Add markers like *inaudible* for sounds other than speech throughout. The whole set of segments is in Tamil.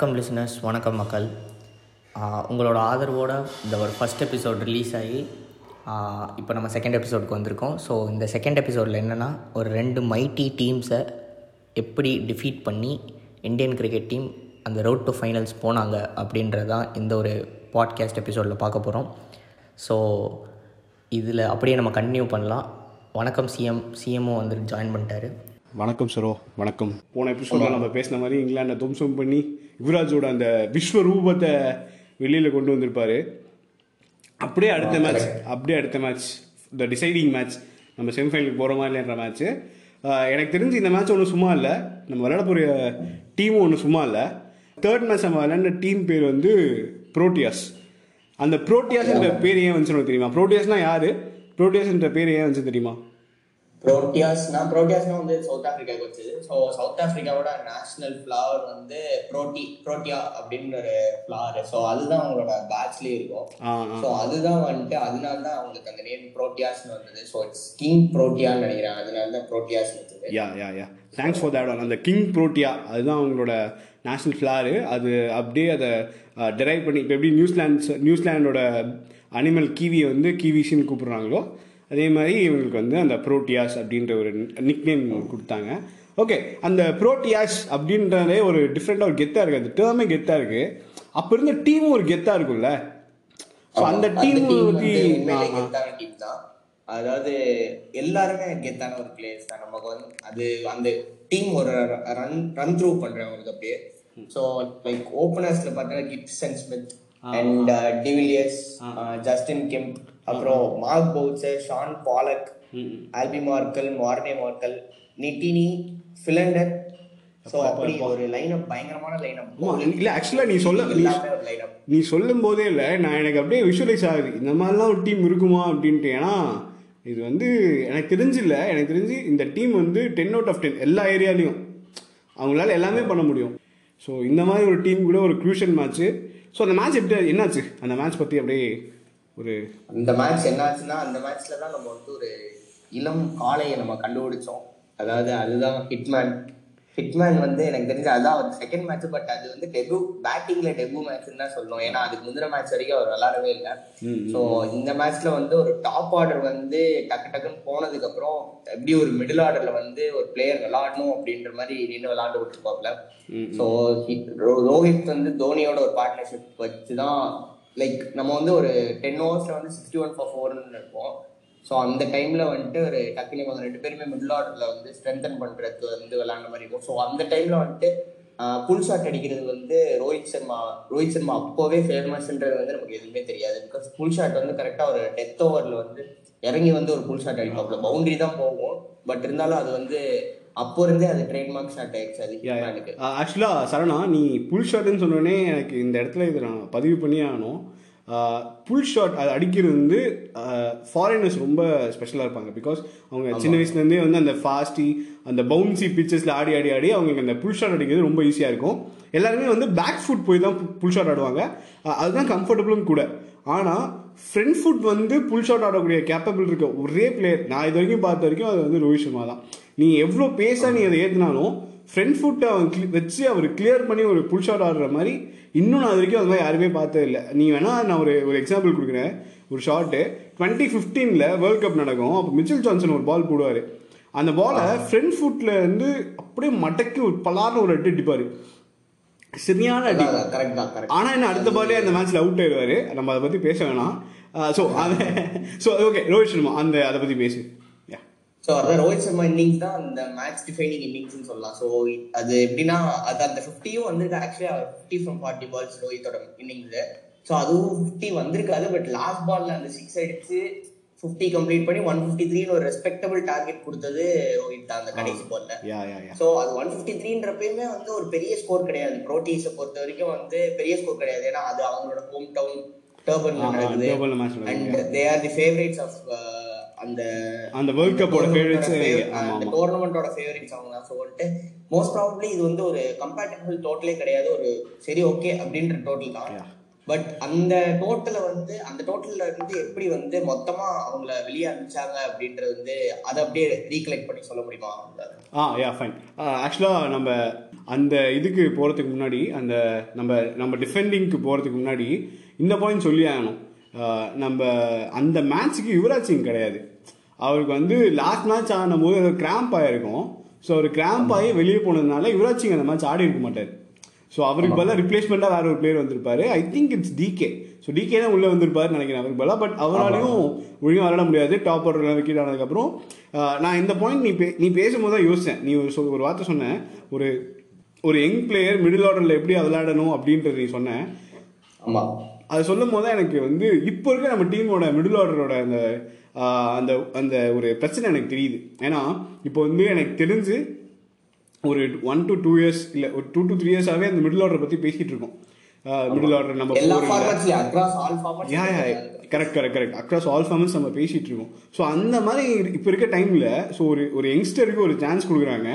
வணக்கம் லிசனர்ஸ் வணக்கம் மக்கள். உங்களோட ஆதரவோட இந்த ஒரு ஃபஸ்ட் எபிசோட் ரிலீஸ் ஆகி இப்போ நம்ம செகண்ட் எபிசோடுக்கு வந்திருக்கோம். ஸோ இந்த செகண்ட் எபிசோடில் என்னென்னா ஒரு ரெண்டு மைட்டி டீம்ஸை எப்படி டிஃபீட் பண்ணி இந்தியன் கிரிக்கெட் டீம் அந்த ரோட் டு ஃபைனல்ஸ் போனாங்க அப்படின்றதான் இந்த ஒரு பாட்காஸ்ட் எபிசோடில் பார்க்க போகிறோம் ஸோ இதில் அப்படியே நம்ம கண்டினியூ பண்ணலாம். வணக்கம் சிஎம் சிஎம்ஓ வந்துட்டு ஜாயின் பண்ணிட்டாரு. வணக்கம் சரோ. வணக்கம். போன எபிசோட்ல நம்ம பேசின மாதிரி இங்கிலாண்டை துவம்சம் பண்ணி யுவராஜோட அந்த விஸ்வரூபத்தை வெளியில் கொண்டு வந்திருப்பாரு. அப்படியே அடுத்த மேட்ச் அப்படியே அடுத்த மேட்ச் த டிசைடிங் மேட்ச் நம்ம செமிஃபைனலுக்கு போகிற மாதிரி இல்லைன்ற மேட்ச்சு எனக்கு தெரிஞ்சு இந்த மேட்ச் ஒன்றும் சும்மா இல்லை. நம்ம விளையாட போகிற டீமும் ஒன்றும் சும்மா இல்லை. தேர்ட் மேட்ச் நம்ம விளையாண்ட டீம் பேர் வந்து ப்ரோட்டியாஸ் அந்த ப்ரோட்டியாஸ் என்ற பேர் ஏன் வந்துச்சு தெரியுமா? ப்ரோட்டியாஸ்னா யாரு? ப்ரோட்டியாஸ் என்ற பேர் ஏன் வந்துச்சு தெரியுமா? ப்ரோட்டியாஸ்னா ப்ரோட்டியாஸ்னா வந்து சவுத் ஆப்பிரிக்காவுக்கு வச்சது. ஸோ சவுத் ஆப்பிரிக்காவோட நேஷனல் ஃப்ளவர் வந்து ப்ரோட்டி ப்ரோட்டியா அப்படின்னு ஒரு ஃப்ளவர் ஸோ அதுதான் அவங்களோட பேட்ச்லேயே இருக்கும். ஸோ அதுதான் வந்துட்டு அதனால தான் அவங்களுக்கு அந்த நேம் ப்ரோட்டியாஸ்னு வந்தது. ஸோ இட்ஸ் கிங் ப்ரோட்டியான்னு நினைக்கிறேன். அதனால தான் ப்ரோட்டியாஸ் வந்தது. Yeah yeah yeah thanks for that அந்த கிங் ப்ரோட்டியா அதுதான் அவங்களோட நேஷ்னல் ஃப்ளாரு அது அப்படியே அதை டெரைவ் பண்ணி இப்போ எப்படி நியூசிலாண்ட்ஸ் நியூசிலாண்டோட அனிமல் கீவியை வந்து கீவிஷின்னு கூப்பிடுறாங்களோ அதே மாதிரி இவங்களுக்கு வந்து அந்த ப்ரோட்டியாஸ் அப்படின்ற ஒரு நிக் நேம் கொடுத்தாங்க. ஓகே அந்த ப்ரோட்டியாஸ் அப்படின்றதே ஒரு டிஃப்ரெண்ட்டாக ஒரு கெத்தாக இருக்குது அந்த டேர்மே கெத்தாக இருக்குது அப்போ இருந்த டீமும் ஒரு கெத்தாக இருக்கும்ல? ஸோ அந்த டீம் பற்றி அதாவது எல்லாருமே கெத்தான ஒரு பிளேயர்ஸ் தான். நமக்கு வந்து அது அந்த டீம் ஒரு ரன் ரன் த்ரூ பண்றவங்களுக்கு அப்படியே. ஸோ லைக் ஓப்பனர்ஸ்ல பார்த்தீங்கன்னா Gibson Smith and de Villiers Justin Kemp அப்புறம் Mark Boucher Shaun Pollock Albie Morkel Morne Morkel Ntini Philander. So அப்படி ஒரு லைனப் பயங்கரமான லைனப் இல்லை ஆக்சுவலாக நீ சொல்ல நீ சொல்லும் போதே இல்லை நான் எனக்கு அப்படியே விஷுவலைஸ் ஆகுது. இந்த மாதிரிலாம் ஒரு டீம் இருக்குமா அப்படின்ட்டு. ஏன்னா இது வந்து எனக்கு தெரிஞ்சில்ல எனக்கு தெரிஞ்சு இந்த டீம் வந்து டென் அவுட் ஆஃப் டென் எல்லா ஏரியாலையும் அவங்களால எல்லாமே பண்ண முடியும். ஸோ இந்த மாதிரி ஒரு டீம் கூட ஒரு க்ரூஷன் மேட்ச்சு ஸோ அந்த மேட்ச் எப்படி என்னாச்சு? அந்த மேட்ச் பற்றி அப்படியே ஒரு அந்த மேட்ச் என்னாச்சுன்னா அந்த மேட்ச்ல தான் நம்ம வந்து ஒரு இளம் காளையை நம்ம கண்டுபிடிச்சோம். அதாவது அதுதான் ஹிட்மேன் ஹிட்மேன் வந்து எனக்கு தெரிஞ்ச அதான் ஒரு செகண்ட் மேட்ச் பட் அது வந்து டெபு பேட்டிங்ல டெபு மேட்ச்னு தான் சொல்லணும் ஏன்னா அதுக்கு முந்தின மேட்ச் வரைக்கும் அவர் விளாடவே இல்லை. ஸோ இந்த மேட்ச்ல வந்து ஒரு டாப் ஆர்டர் வந்து டக்கு டக்குன்னு போனதுக்கு அப்புறம் எப்படி ஒரு மிடில் ஆர்டர்ல வந்து ஒரு பிளேயர் விளாடணும் அப்படின்ற மாதிரி நின்று விளாண்டு விட்டுருப்பாப்ல. ஸோ ரோஹித் வந்து தோனியோட ஒரு பார்ட்னர்ஷிப் வச்சு தான் லைக் நம்ம வந்து ஒரு டென் ஓவர்ஸில் வந்து சிக்ஸ்டி ஒன் ஃபார் ஃபோர்னு இருப்போம் ஸோ அந்த டைமில் வந்துட்டு ஒரு டக்குனு இவங்க ரெண்டு பேருமே மிடில் ஆர்டரில் வந்து ஸ்ட்ரென்தன் பண்ணுறது வந்து விளாண்ட மாதிரி இருக்கும். ஸோ அந்த டைமில் வந்துட்டு புல் ஷாட் அடிக்கிறது வந்து ரோஹித் சர்மா ரோஹித் சர்மா அப்போவே ஃபேமஸ்ன்றது வந்து நமக்கு எதுவுமே தெரியாது. பிகாஸ் புல் ஷாட் வந்து கரெக்டாக ஒரு டெத் ஓவரில் வந்து இறங்கி வந்து ஒரு புல் ஷாட் அடிப்பாப்ல பவுண்டரி தான் போகும். பட் இருந்தாலும் அது வந்து அப்போ இருந்தே அது ட்ரேட்மார்க் ஷாட் ஆயிடுச்சு. அது ஆக்சுவலாக சரணா நீ புல் ஷாட்னு சொன்னோடனே எனக்கு இந்த இடத்துல இதை நான் பதிவு பண்ணியே ஆகணும். புல் ஷாட் அது அடிக்கிறது வந்து ஃபாரினர்ஸ் ரொம்ப ஸ்பெஷலாக இருப்பாங்க. பிகாஸ் அவங்க சின்ன வயசுலேருந்தே வந்து அந்த ஃபாஸ்டி அந்த பவுன்சி பிச்சஸில் ஆடி ஆடி ஆடி அவங்களுக்கு அந்த புல் ஷாட் அடிக்கிறது ரொம்ப ஈஸியாக இருக்கும். எல்லாருமே வந்து பேக் ஃபுட் போய் தான் புல் ஷாட் ஆடுவாங்க. அதுதான் கம்ஃபர்டபுளும் கூட. ஆனால் ஃப்ரண்ட் ஃபுட் வந்து புல் ஷாட் ஆடக்கூடிய கேப்பபிள் இருக்க ஒரே பிளேயர் நான் இது வரைக்கும் பார்த்த வரைக்கும் அது வந்து ரோஹித் சர்மா தான். நீ எவ்வளோ பேஸாக நீ அதை ஏற்றினாலும் ஃப்ரண்ட் ஃபுட்டை அவன் வச்சு அவர் கிளியர் பண்ணி ஒரு புல் ஷாட் ஆடுற மாதிரி இன்னும் நான் அது வரைக்கும் அது மாதிரி யாருமே பார்த்தது இல்லை. நீ வேணா நான் ஒரு ஒரு எக்ஸாம்பிள் கொடுக்குறேன். ஒரு ஷாட்டு டுவெண்ட்டி ஃபிஃப்டீனில் வேர்ல்ட் கப் நடக்கும். அப்போ மிச்சல் ஜான்சன் ஒரு பால் போடுவார். அந்த பாலை ஃப்ரண்ட் ஃபுட்டில் வந்து அப்படியே மடக்கி ஒரு பலார்னு ஒரு அடி அடிப்பார். சரியான அடி. கரெக்ட் தான் கரெக்ட் ஆனா என்ன அடுத்த பாலே அந்த மேட்ச்ல அவுட் ஆயிடுவாரு. நம்ம அதை பத்தி பேச வேணாம். ஸோ அது ஸோ ஓகே ரோஹித் சர்மா அந்த அதை பத்தி பேசு. ஸோ அதான் ரோஹித் சர்மா இன்னிங்ஸ் தான் அந்த மேட்ச் டிஃபைனிங் இன்னிங்ஸ்னு சொல்லலாம். ஸோ அது எப்படின்னா அது அந்த ஃபிஃப்டியும் வந்திருக்கு actually fifty from forty balls ரோஹித்தோட innings so அதுவும் ஃபிஃப்டி வந்திருக்காது பட் லாஸ்ட் பால்ல அந்த சிக்ஸ் அடிச்சு ஃபிஃப்டி கம்ப்ளீட் பண்ணி ஒன் ஃபிஃப்டி த்ரீன்னு ஒரு ரெஸ்பெக்டபிள் டார்கெட் கொடுத்தது ரோஹித் தான் அந்த கடைசி பால்ல ஸோ அது ஒன் ஃபிஃப்டி த்ரீன்றப்பயுமே வந்து ஒரு பெரிய ஸ்கோர் கிடையாது. ப்ரோட்டீஸை பொறுத்த வரைக்கும் வந்து பெரிய ஸ்கோர் கிடையாது. ஏன்னா அது அவங்களோட ஹோம் டவுன் டர்பன்ல நடக்குது, and they are the favourites of அந்த அந்த வேர்ல்ட் கப்போட ஃபேவரட்ஸ் அந்த ஆமா டோர்னமெண்டோட ஃபேவரட்ஸ் அவங்க தான் வந்துட்டு மோஸ்ட் ப்ராபப்ளி இது வந்து ஒரு கம்பேட்டபிள் டோட்டலே கிடையாது. ஒரு சரி ஓகே அப்படின்ற டோட்டல் தான். பட் அந்த டோட்டலை வந்து அந்த டோட்டல்ல இருந்து எப்படி வந்து மொத்தமா அவங்கள வெளியே அனுப்பிச்சாங்க அப்படின்றது வந்து அதை அப்படியே ரீகலெக்ட் பண்ணி சொல்ல முடியுமா? ஆ யா ஃபைன் ஆக்சுவலாக நம்ம அந்த இதுக்கு போகிறதுக்கு முன்னாடி அந்த நம்ம நம்ம டிஃபெண்டிங்க்கு போகிறதுக்கு முன்னாடி இந்த பாயிண்ட் சொல்லி ஆகணும். நம்ம அந்த மேட்ச்சுக்கு யுவராஜ் சிங் கிடையாது. அவருக்கு வந்து லாஸ்ட் மேட்ச் ஆனும் போது கிராம்ப் ஆயிருக்கும். ஸோ அவர் கிராம்ப் ஆகி வெளியே போனதுனால யுவராஜ் சிங் அந்த மேட்ச் ஆடி இருக்க மாட்டார். ஸோ அவருக்கு பதிலாக ரிப்ளேஸ்மெண்ட்டாக வேற ஒரு பிளேயர் வந்திருப்பாரு. I think it's DK so DK தான் உள்ளே வந்திருப்பாருன்னு நினைக்கிறேன் அவருக்கு பதிலாக பட் அவராலையும் ஒழுங்காக விளாட முடியாது. டாப் ஆர்டர் விக்கெட் ஆனதுக்கப்புறம் நான் இந்த பாயிண்ட் நீ பே நீ பேசும்போது தான் யோசித்தேன் நீ ஒரு சொல் ஒரு வார்த்தை சொன்ன. ஒரு ஒரு யங் பிளேயர் மிடில் ஆர்டரில் எப்படி விளையாடணும் அப்படின்றது நீ சொன்ன. ஆமா. அது சொல்லும் போது எனக்கு வந்து இப்போ இருக்க நம்ம டீமோட மிடில் ஆர்டரோட அந்த அந்த அந்த ஒரு பிரச்சனை எனக்கு தெரியுது. ஏன்னா இப்போ வந்து எனக்கு தெரிஞ்சு ஒரு ஒன் டு டூ இயர்ஸ் இல்லை ஒரு டூ டு த்ரீ இயர்ஸாகவே அந்த மிடில் ஆர்டர் பற்றி பேசிகிட்டு இருக்கோம். மிடில் ஆர்டர் நம்ம yeah yeah correct correct correct across all formats நம்ம பேசிட்டு இருக்கோம். ஸோ அந்த மாதிரி இப்போ இருக்க டைமில் ஸோ ஒரு ஒரு யங்ஸ்டருக்கு ஒரு சான்ஸ் கொடுக்குறாங்க.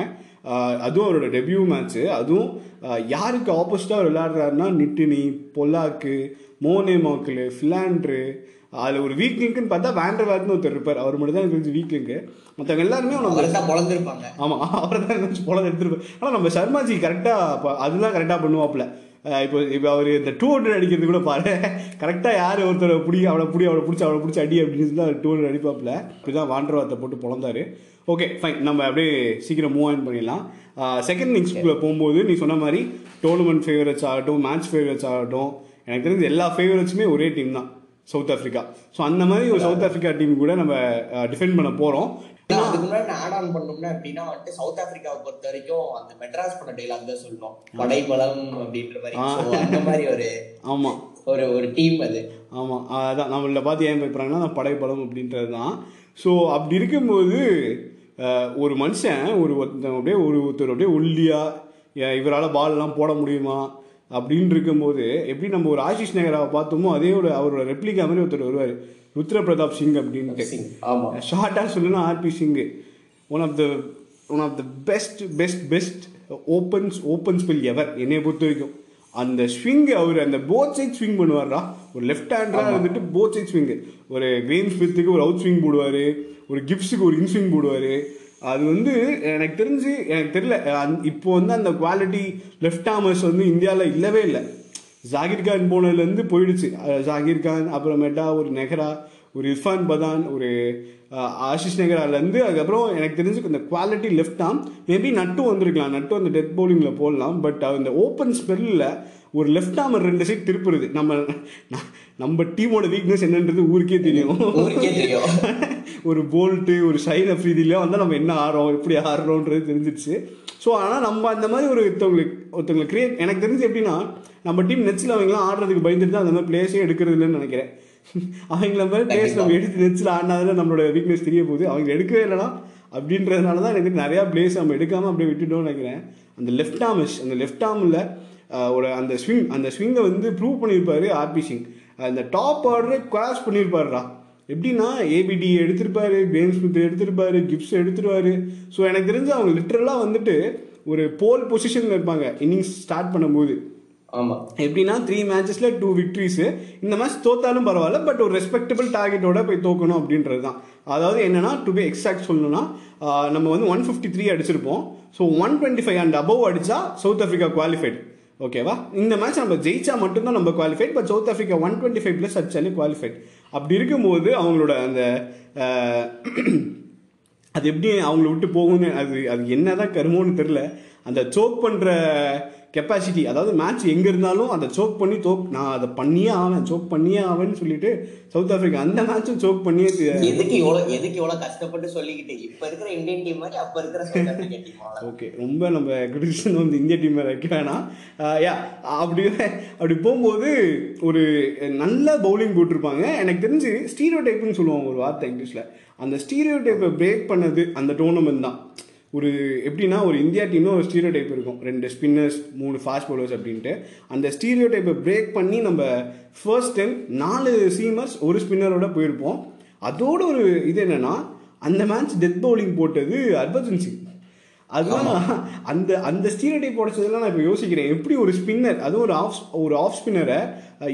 அதுவும் அவரோட டெபியூ மேட்ச்சு அதுவும் யாருக்கு ஆப்போசிட்டாக அவர் விளையாடுறாருன்னா நிட்டினி பொல்லாக்கு மோனே மாக்கிள் ஃபிலாண்ட்ரு. அதில் ஒரு வீக் லிங்க்னு பார்த்தா வேண்டர் வேர்னு ஒருத்தர் இருப்பார். அவர் மட்டும் தான் தெரிஞ்சு வீக் லிங்க் மற்றவங்க எல்லாருமே அவனை தான் பொழந்திருப்பாங்க. ஆமாம் அவர் தான் நினச்சி போல எடுத்துருப்பார். ஆனால் நம்ம சர்மாஜி கரெக்டாக அதெல்லாம் கரெக்டாக பண்ணுவாப்புல. இப்போ இப்போ அவர் இந்த டூ ஹண்ட்ரட் அடிக்கிறது கூட பாரு. கரெக்டாக யார் ஒருத்தர் பிடி அவளை பிடி அவளை பிடிச்சி அவளை பிடிச்சி அடி அப்படின்னு சொல்லி அவர் டூ ஹண்ட்ரட் அடிப்பாப்புல. இப்படி தான் வாண்டர் போட்டு பொழந்தாரு. ஓகே ஃபைன் நம்ம அப்படியே சீக்கிரம் மூவ் ஆன் பண்ணிடலாம். செகண்ட் இன்னிங்ஸ்குள்ளே போகும்போது நீ சொன்ன மாதிரி டோர்னமெண்ட் ஃபேவரட்ஸ் ஆகட்டும் மேட்ச் ஃபேவரட்ஸ் ஆகட்டும் எனக்கு தெரிஞ்ச எல்லா ஃபேவரட்ஸுமே ஒரே டீம் தான் சவுத் ஆஃப்ரிக்கா ஸோ அந்த மாதிரி ஒரு சவுத் ஆஃப்ரிக்கா டீம் கூட நம்ம டிஃபெண்ட் பண்ண போகிறோம் அதுக்கு முன்னாடி நான் ஆட் ஆன் பண்ணோம்னா எப்படின்னா வந்துட்டு சவுத் ஆப்பிரிக்காவை பொறுத்த வரைக்கும் அந்த மெட்ராஸ் பண்ண டைலாக் தான் சொல்லணும் படைபலம் அப்படின்ற மாதிரி. அந்த ஒரு ஆமாம் ஒரு ஒரு டீம் அது. ஆமாம் அதான் நம்மள பார்த்து ஏன் பயப்படுறாங்கன்னா நான் படைப்படம் அப்படின்றது தான். ஸோ அப்படி இருக்கும்போது ஒரு மனுஷன் ஒரு ஒருத்தன் அப்படியே ஒரு ஒருத்தர் அப்படியே ஒல்லியாக இவரால் பால்லாம் போட முடியுமா? அப்படின்னு இருக்கும்போது எப்படி நம்ம ஒரு ஆஷிஷ் நகராவை பார்த்தோமோ அதே ஒரு அவரோட ரெப்ளிகா மாதிரி ஒருத்தர் வருவார். ருத்ர பிரதாப் சிங் அப்படின்ட்டு சிங். ஆமா. ஷார்ட்டாக சொல்லணும்னா RP Singh one of the one of the best best best opens open spell ever என்னைய பொறுத்த வரைக்கும் அந்த ஸ்விங் அவர் அந்த போத் சைட் ஸ்விங் பண்ணுவார்டா ஒரு லெஃப்ட் ஹேண்டராக இருந்துட்டு போத் சைட் ஸ்விங் ஒரு கிரீன் ஸ்மித்துக்கு ஒரு அவுட் ஸ்விங் போடுவார். ஒரு கிப்ஸுக்கு ஒரு இன் ஸ்விங் போடுவார். அது வந்து எனக்கு தெரிஞ்சு எனக்கு தெரியல. இப்போ வந்து அந்த குவாலிட்டி லெஃப்ட் ஆர்மர்ஸ் வந்து இந்தியாவில் இல்லவே இல்லை. ஜாகிர் கான் போனதுலேருந்து போயிடுச்சு. ஜாகிர் கான் அப்புறமேட்டா ஒரு நெஹ்ரா ஒரு இர்ஃபான் பதான் ஒரு ஆஷிஷ் நெஹ்ராலேருந்து அதுக்கப்புறம் எனக்கு தெரிஞ்சு இந்த குவாலிட்டி லெஃப்ட் ஆம் மேபி நட்டு வந்திருக்கலாம். நட்டு அந்த டெத் பவுலிங்கில் போடலாம். பட் அந்த ஓப்பன் ஸ்பெல்லில் ஒரு லெஃப்ட் ஆமர் ரெண்டு சைட் திருப்புறது. நம்ம நம்ம டீமோட வீக்னஸ் என்னன்றது ஊருக்கே தெரியும். ஊருக்கே தெரியும். *laughs* ஒரு போல்ட்டு ஒரு ஷைன் அஃப்ரீதிலாம் வந்தால் நம்ம என்ன ஆடுறோம் எப்படி ஆடுறோன்றது தெரிஞ்சிடுச்சு ஸோ ஆனால் நம்ம அந்த மாதிரி ஒரு ஒருத்தவங்களுக்கு ஒருத்தவங்களை கிரியேட் எனக்கு தெரிஞ்சு எப்படின்னா நம்ம டீம் நெட்ஸில் அவங்களாம் ஆடுறதுக்கு பயந்துட்டு தான் அந்த மாதிரி பிளேஸே எடுக்கிறது இல்லைன்னு நினைக்கிறேன். *laughs* அவங்கள மாதிரி பிளேஸ் நம்ம எடுத்து நெட்ஸில் ஆடினாதான் நம்மளோட வீக்னஸ் தெரிய போகுது. அவங்க எடுக்கவே இல்லைனா அப்படின்றதுனால தான் எனக்கு நிறையா பிளேஸ் நம்ம எடுக்காமல் அப்படியே விட்டுட்டோம்னு நினைக்கிறேன். அந்த லெஃப்ட் ஆர்மிஷ் அந்த லெஃப்ட் ஆர்மில் ஒரு அந்த ஸ்விங் அந்த ஸ்விங்கை வந்து ப்ரூவ் பண்ணியிருப்பாரு ஆர்பி சிங் அந்த டாப் ஆர்டரை கிராஸ் பண்ணியிருப்பாருடா. எப்படின்னா ஏபிடி எடுத்திருப்பாரு கிரேம் ஸ்மித் எடுத்திருப்பாரு கிப்ஸ் எடுத்துருவாரு. ஸோ எனக்கு தெரிஞ்சு அவங்க லிட்டரலாக வந்துட்டு ஒரு போல் பொசிஷனில் இருப்பாங்க இன்னிங்ஸ் ஸ்டார்ட் பண்ணும்போது. ஆமா. எப்படின்னா த்ரீ மேட்சஸில் டூ விக்ட்ரிஸு இந்த மேட்ச் தோத்தாலும் பரவாயில்ல பட் ஒரு ரெஸ்பெக்டபிள் டார்கெட்டோட போய் தோக்கணும் அப்படின்றது தான் அதாவது என்னன்னா டு பி எக்ஸாக்ட் சொல்லணும்னா நம்ம வந்து one fifty three அடிச்சிருப்போம். So one twenty five and above அடிச்சா சவுத் ஆஃப்ரிக்கா குவாலிஃபைட் ஓகேவா இந்த மேட்ச் நம்ம ஜெயிச்சா மட்டும்தான் நம்ம qualified but South Africa one twenty five plus அடிச்சாலே qualified அப்படி இருக்கும்போது அவங்களோட அந்த அது எப்படி அவங்கள விட்டு போகும்னு அது அது என்ன தான் கருமோன்னு தெரில அந்த சோக் பண்ணுற கெப்பாசிட்டி அதாவது மேட்ச் எங்கே இருந்தாலும் அதை சோக் பண்ணி தோக் நான் அதை பண்ணியே ஆவேன் சோக் பண்ணியே ஆவேன்னு சொல்லிட்டு சவுத் ஆஃப்ரிக்கா அந்த மேட்சும் சோக் பண்ணியே எதுக்கு இவ்வளவு எதுக்கு இவ்வளவு கஷ்டப்பட்டு சொல்லிக்கிட்டு இப்ப இருக்கிற இந்தியன் டீம் மாதிரி அப்ப இருக்கிற ஓகே ரொம்ப நம்ம கிரிட்டிஷன் வந்து இந்திய டீம் வைக்க வேணாம். யா அப்படி அப்படி போகும்போது ஒரு நல்ல பவுலிங் போட்டிருப்பாங்க. எனக்கு தெரிஞ்சு ஸ்டீரியோ டைப்னு சொல்லுவாங்க ஒரு வார்த்தை இங்கிலீஷில். அந்த ஸ்டீரியோ டைப்பை பிரேக் பண்ணது அந்த டோர்னமெண்ட் தான். ஒரு எப்படின்னா ஒரு இந்தியா டீம்னு ஒரு ஸ்டீரியோ டைப் இருக்கும். ரெண்டு ஸ்பின்னர்ஸ் மூணு ஃபாஸ்ட் பவுலர்ஸ் அப்படின்ட்டு. அந்த ஸ்டீரியோ டைப்பை பிரேக் பண்ணி நம்ம ஃபர்ஸ்ட் டைம் நாலு சீமர்ஸ் ஒரு ஸ்பின்னரோட போயிருப்போம். அதோட ஒரு இது என்னன்னா அந்த மேட்ச் டெத் பவுலிங் போட்டது ஹர்பஜன் சிங் அதுதான் அந்த அந்த ஸ்டீரியோடைப் உடச்சதெல்லாம் நான் இப்போ யோசிக்கிறேன். எப்படி ஒரு ஸ்பின்னர் அதுவும் ஒரு ஆஃப் ஒரு ஆஃப் ஸ்பின்னரை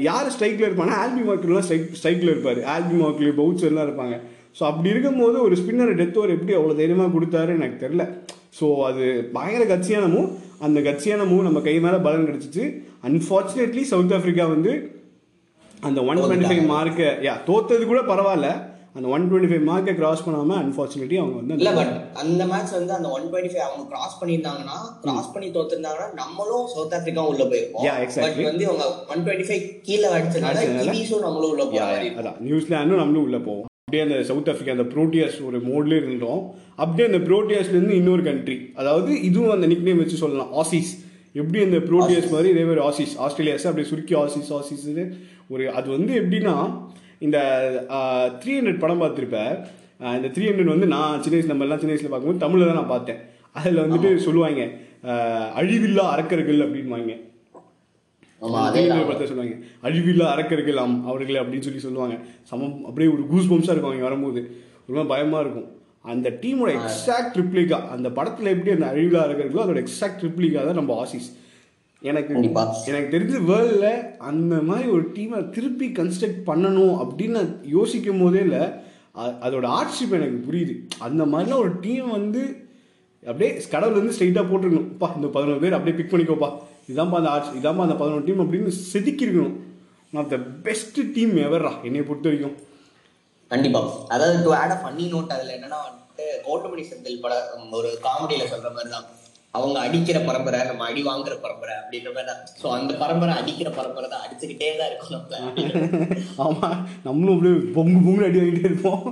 யார் ஸ்ட்ரைக்கில் இருப்பானா ஆல்பி மார்க்கெல்லாம் ஸ்ட்ரைக் ஸ்ட்ரைக்கில் இருப்பார். ஆல்பி மார்க்கில் பவுச்சர்லாம் இருப்பாங்க. ஸோ அப்படி இருக்கும்போது ஒரு ஸ்பின்னர் டெத் ஓவர் எப்படி அவ்வளோ தைரியமாக கொடுத்தாரு எனக்கு தெரில ஸோ அது பயங்கர கட்சியான மூவ் அந்த கட்சியான மூவ் நம்ம கை மேலே பலன் கிடச்சிச்சு. அன்ஃபார்ச்சுனேட்லி சவுத் ஆஃப்ரிக்கா வந்து அந்த ஒன் டுவெண்ட்டி ஃபைவ் மார்க்கை யா தோத்தது கூட பரவாயில்ல. அந்த ஒன் டுவெண்ட்டி ஃபைவ் மார்க்கை கிராஸ் பண்ணாமல் அன்ஃபார்ச்சுனேட்லி அவங்க வந்து இல்ல பட் அந்த மேட்ச் வந்து அந்த ஒன் டுவெண்ட்டி ஃபைவ் அவங்க கிராஸ் பண்ணியிருந்தாங்கன்னா கிராஸ் பண்ணி தோத்துருந்தாங்கன்னா நம்மளும் சவுத் ஆப்பிரிக்கா உள்ள Yeah, exactly. பட் வந்து அவங்க ஒன் டுவெண்ட்டி ஃபைவ் கீழே அடிச்சதுனால நம்மளும் உள்ள யா, போற யா, அதான். நியூசிலாண்டும் நம்மளும் உள்ள போவோம். அப்படியே அந்த சவுத் ஆஃப்ரிக்கா அந்த ப்ரோட்டியாஸ் ஒரு மோட்ல இருந்தோம் அப்படியே அந்த ப்ரோட்டியாஸ்ல இருந்து இன்னொரு கண்ட்ரி அதாவது இதுவும் அந்த நிக் நேம் வச்சு சொல்லலாம் ஆசிஸ் எப்படி அந்த ப்ரோட்டியாஸ் மாதிரி இதே மாதிரி ஆசிஸ் ஆஸ்திரேலியாஸ் அப்படி சுருக்கி ஆசிஸ் ஆசிஸ் ஒரு அது வந்து எப்படின்னா இந்த த்ரீ ஹண்ட்ரட் படம் பார்த்துருப்ப. இந்த த்ரீ ஹண்ட்ரட் வந்து நான் சின்ன வயசுல நம்ம எல்லாம் சின்ன வயசுல பார்க்கும்போது தமிழ்ல தான் நான் பார்த்தேன். அதில் வந்துட்டு சொல்லுவாங்க அழிவில்லா அரக்கர்கள் அப்படின்வாங்க படத்தை சொல்லுவாங்க. அழிவில்லா அரக்கர்கள் அம் அவர்களே அப்படின்னு சொல்லி சொல்லுவாங்க. சமம் அப்படியே ஒரு கூஸ் பம்ஸாக இருக்கும் அவங்க வரும்போது. ரொம்ப பயமா இருக்கும். அந்த டீமோட எக்ஸாக்ட் ட்ரிப்ளிகா அந்த படத்துல எப்படி அந்த அழிவில்லா அரக்கர்களோ அதோட எக்ஸாக்ட் ட்ரிப்ளிகா தான் நம்ம ஆசிஸ் எனக்கு. எனக்கு தெரிஞ்ச வேர்ல்டில் அந்த மாதிரி ஒரு டீமை திருப்பி கன்ஸ்ட்ரக்ட் பண்ணணும் அப்படின்னு யோசிக்கும் போதே இல்லை அதோட ஆர்ட்ஷிப் எனக்கு புரியுது. அந்த மாதிரிலாம் ஒரு டீம் வந்து அப்படியே கடவுள் வந்து ஸ்ட்ரைட்டாக போட்டுருக்கணும் பா இந்த பதினோரு பேர் அப்படியே பிக் பண்ணிக்கோப்பா. இதான்ப்பா அந்த ஆர்ட்ஸ் இதான்ப்பா அந்த பதினோரு டீம் அப்படின்னு செதுக்கியிருக்கணும். நான் த பெஸ்ட் டீம் எவர்ரா என்னை பொறுத்த வரைக்கும். கண்டிப்பா. அதாவது to add a funny note அதுல என்னன்னா வந்துட்டு கௌதமணி செந்தில் பட ஒரு காமெடியில சொல்ற மாதிரி தான் அவங்க அடிக்கிற பரம்பரை நம்ம அடி வாங்குற பரம்பரை அப்படின்ற மாதிரி தான் ஸோ அந்த பரம்பரை அடிக்கிற பரம்பரை தான் அடிச்சுக்கிட்டே தான் இருக்கும் நம்ம *laughs* ஆமாம் நம்மளும் அப்படியே பொங்கு பொங்கு அடி வாங்கிட்டே இருப்போம்.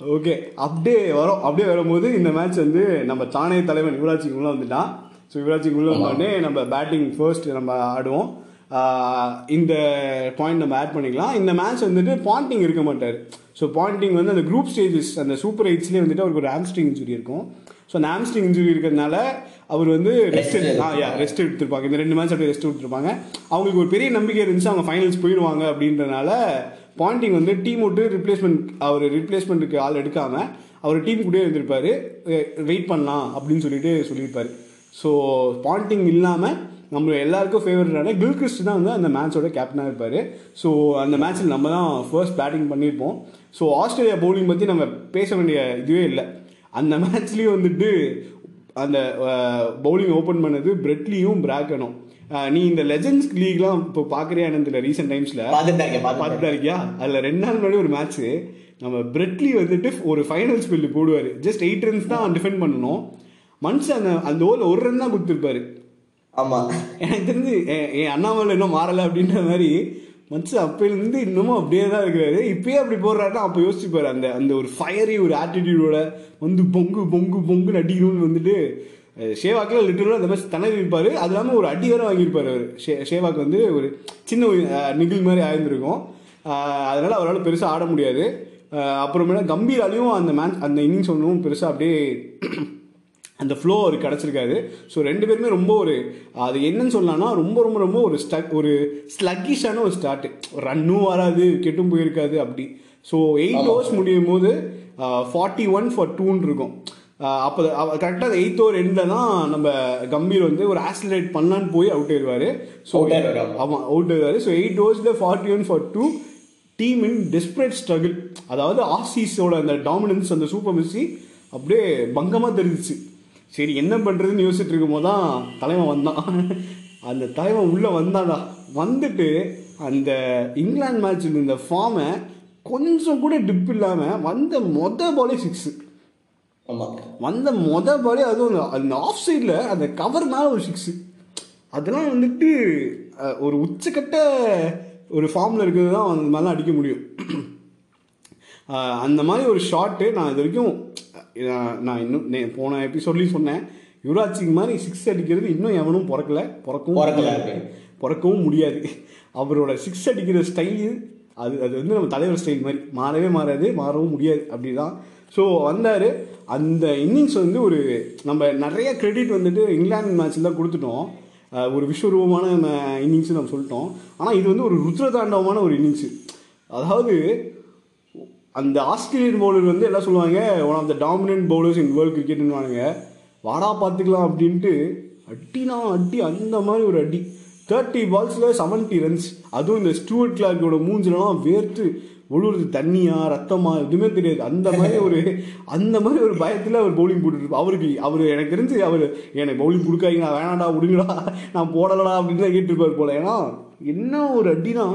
ஓகே அப்படியே வரோம் அப்படியே வரும்போது இந்த மேட்ச் வந்து நம்ம தானே தலைவன் யுவராஜ் சிங் உள்ள வந்துட்டான். ஸோ யுவராஜ் சிங் உள்ள வந்தோடனே நம்ம பேட்டிங் ஃபர்ஸ்ட் நம்ம ஆடுவோம். இந்த பாயிண்ட் நம்ம ஆட் பண்ணிக்கலாம். இந்த மேட்ச் வந்துட்டு பாயிண்டிங் இருக்க மாட்டார். ஸோ பாயிண்டிங் வந்து அந்த குரூப் ஸ்டேஜஸ் அந்த சூப்பர் எயிட்ஸ்லேயே வந்துட்டு அவருக்கு ஒரு ஹாம்ஸ்ட்ரிங் இன்ஜுரி இருக்கும். ஸோ அந்த ஹாம்ஸ்ட்ரிங் இன்ஜுரி இருக்கிறதுனால அவர் வந்து ரெஸ்ட் ஆ யா ரெஸ்ட் எடுத்திருப்பாங்க. இந்த ரெண்டு மேட்ச் அப்படியே ரெஸ்ட் எடுத்திருப்பாங்க அவங்களுக்கு ஒரு பெரிய நம்பிக்கை இருந்துச்சு அவங்க ஃபைனல்ஸ் போயிடுவாங்க அப்படின்றனால பாயிண்டிங் வந்து டீம் விட்டு ரிப்ளேஸ்மெண்ட் அவர் ரிப்ளேஸ்மெண்ட்டுக்கு ஆள் எடுக்காம அவர் டீம் கூடயே இருந்திருப்பாரு. வெயிட் பண்ணலாம் அப்படின்னு சொல்லிட்டு சொல்லியிருப்பாரு. ஸோ பாயிண்டிங் இல்லாமல் நம்ம எல்லாருக்கும் ஃபேவரட்டான கில்கிறிஸ்ட் தான் வந்து அந்த மேட்சோட கேப்டனாக இருப்பார். ஸோ அந்த மேட்ச்சில் நம்ம தான் ஃபர்ஸ்ட் பேட்டிங் பண்ணியிருப்போம் ஸோ ஆஸ்திரேலியா பவுலிங் பற்றி நம்ம பேச வேண்டிய இதுவே இல்லை. அந்த மேட்ச்லேயும் வந்துட்டு அந்த பவுலிங் ஓப்பன் பண்ணது பிரெட்லியும் பிராக்கனும் நீ இந்த லெஜண்ட்ஸ் லீக்லாம் இப்போ பார்க்குறியா எனக்கு ரீசெண்ட் டைம்ஸில் பார்த்துட்டு இருக்கியா? அதில் ரெண்டு நாள் முன்னாடி ஒரு மேட்ச் நம்ம பிரெட்லி வந்துட்டு ஒரு ஃபைனல் ஸ்பெல்லு போடுவார். ஜஸ்ட் எயிட் ரன்ஸ் தான் டிஃபெண்ட் பண்ணணும். மனுஷன் அந்த அந்த ஓவரில் ஒரு ரன் தான் கொடுத்துருப்பாரு. ஆமா. எனக்கு தெரிஞ்சு என் அண்ணாமலை இன்னும் மாறலை அப்படின்ற மாதிரி மனுஷன் அப்பையிலேருந்து இன்னமும் அப்படியே தான் இருக்கிறாரு. இப்பயே அப்படி போடுறாருன்னா அப்போ யோசிச்சுப்பாரு அந்த அந்த ஒரு ஃபயரி ஒரு ஆட்டிடியூடோட வந்து பொங்கு பொங்கு பொங்குன்னு அடிக்கணும்னு வந்துட்டு ஷேவாக்கில் லிட்டரலாக அந்த மாதிரி தனது இருப்பார் அது இல்லாமல் ஒரு அடி வேற வாங்கியிருப்பார் அவர். ஷே ஷேவாக் வந்து ஒரு சின்ன நிகில் மாதிரி ஆயிருந்திருக்கும். அதனால அவரால் பெருசாக ஆட முடியாது. அப்புறமேல கம்பீராலையும் அந்த மேட்ச் அந்த இன்னிங்ஸ் ஒன்றும் பெருசாக அப்படியே அந்த ஃப்ளோ அவருக்கு கிடச்சிருக்காது. ஸோ ரெண்டு பேருமே ரொம்ப ஒரு அது என்னன்னு சொல்லலாம்னா ரொம்ப ரொம்ப ரொம்ப ஒரு ஸ்டக் ஒரு ஸ்லக்கிஷான ஒரு ஸ்டார்ட் ரன்னும் வராது கெட்டும் போயிருக்காது அப்படி. ஸோ எயிட் ஓவர்ஸ் முடியும் போது ஃபார்ட்டி ஒன் ஃபார் டூன்னு இருக்கும் அப்போ கரெக்டாக எயித் ஓவர் எண்டில் தான் நம்ம கம்பீர் வந்து ஒரு ஆக்சிலரேட் பண்ணலான்னு போய் அவுட் ஆயிடுவார் ஸோ. ஆமாம் அவுட் ஆயிடுவார் so eight ஓவர்ஸில் forty one for two team in desperate struggle அதாவது ஆசிஸோட அந்த டாமினன்ஸ் அந்த சூப்பர் மிஸ்ஸி அப்படியே பங்கமாக தெரிஞ்சிச்சு. சரி என்ன பண்ணுறதுன்னு யோசிச்சுட்டு இருக்கும்போது தான் தலைவன் வந்தான். அந்த தலைவன் உள்ளே வந்தாடா. வந்துட்டு அந்த இங்கிலாந்து மேட்ச் இந்த ஃபார்மை கொஞ்சம் கூட டிப் இல்லாமல் வந்த மொத பாலே சிக்ஸு வந்த மொத பாலே அதுவும் அந்த- ஆஃப் சைடில் அந்த கவர் மேலே ஒரு சிக்ஸு அதெல்லாம் வந்துட்டு ஒரு உச்சக்கட்ட ஒரு ஃபார்மில் இருக்கிறது தான் அந்த மாதிரிலாம் அடிக்க முடியும். அந்த மாதிரி ஒரு ஷாட்டு நான் இது வரைக்கும் நான் இன்னும் போன எபிசோட்லேயும் சொன்னேன். யுவராஜ் சிங் மாதிரி சிக்ஸ் அடிக்கிறது இன்னும் எவனும் பிறக்கல. பிறக்கவும் பிறக்கல. பிறக்கவும் முடியாது. அவரோட சிக்ஸ் அடிக்கிற ஸ்டைலு அது அது வந்து நம்ம தலைவர் ஸ்டைல் மாதிரி. மாறவே மாறாது மாறவும் முடியாது அப்படிதான். ஸோ வந்தார். அந்த இன்னிங்ஸ் வந்து ஒரு நம்ம நிறைய கிரெடிட் வந்துட்டு இங்கிலாந்து மேட்ச்சில் தான் கொடுத்துட்டோம். ஒரு விஸ்வரூபமான இன்னிங்ஸ் நம்ம சொல்லிட்டோம். ஆனால் இது வந்து ஒரு ருத்ரதாண்டவமான ஒரு இன்னிங்ஸு அதாவது அந்த ஆஸ்திரேலியன் பவுலர் வந்து என்ன சொல்லுவாங்க? One of the dominant bowlers in world கிரிக்கெட்னுவானுங்க வாடா பார்த்துக்கலாம் அப்படின்ட்டு அட்டினா அட்டி அந்த மாதிரி ஒரு அடி. தேர்ட்டி பால்ஸில் செவன்ட்டி ரன்ஸ் அதுவும் இந்த ஸ்டூவர்ட் கிளார்க்கோட மூஞ்சிலலாம் வேர்த்து ஒழுகுறது தண்ணியா ரத்தமா எதுவுமே தெரியாது. அந்த மாதிரி ஒரு அந்த மாதிரி ஒரு பயத்தில் அவர் பவுலிங் போட்டுருப்பார் அவருக்கு அவர் எனக்கு தெரிஞ்சு அவர் எனக்கு பவுலிங் கொடுக்காதீங்க நான் வேணாடா விடுங்கடா நான் போடலடா அப்படின்னு தான் கேட்டிருப்பார் போல. ஏன்னா என்ன ஒரு அடினா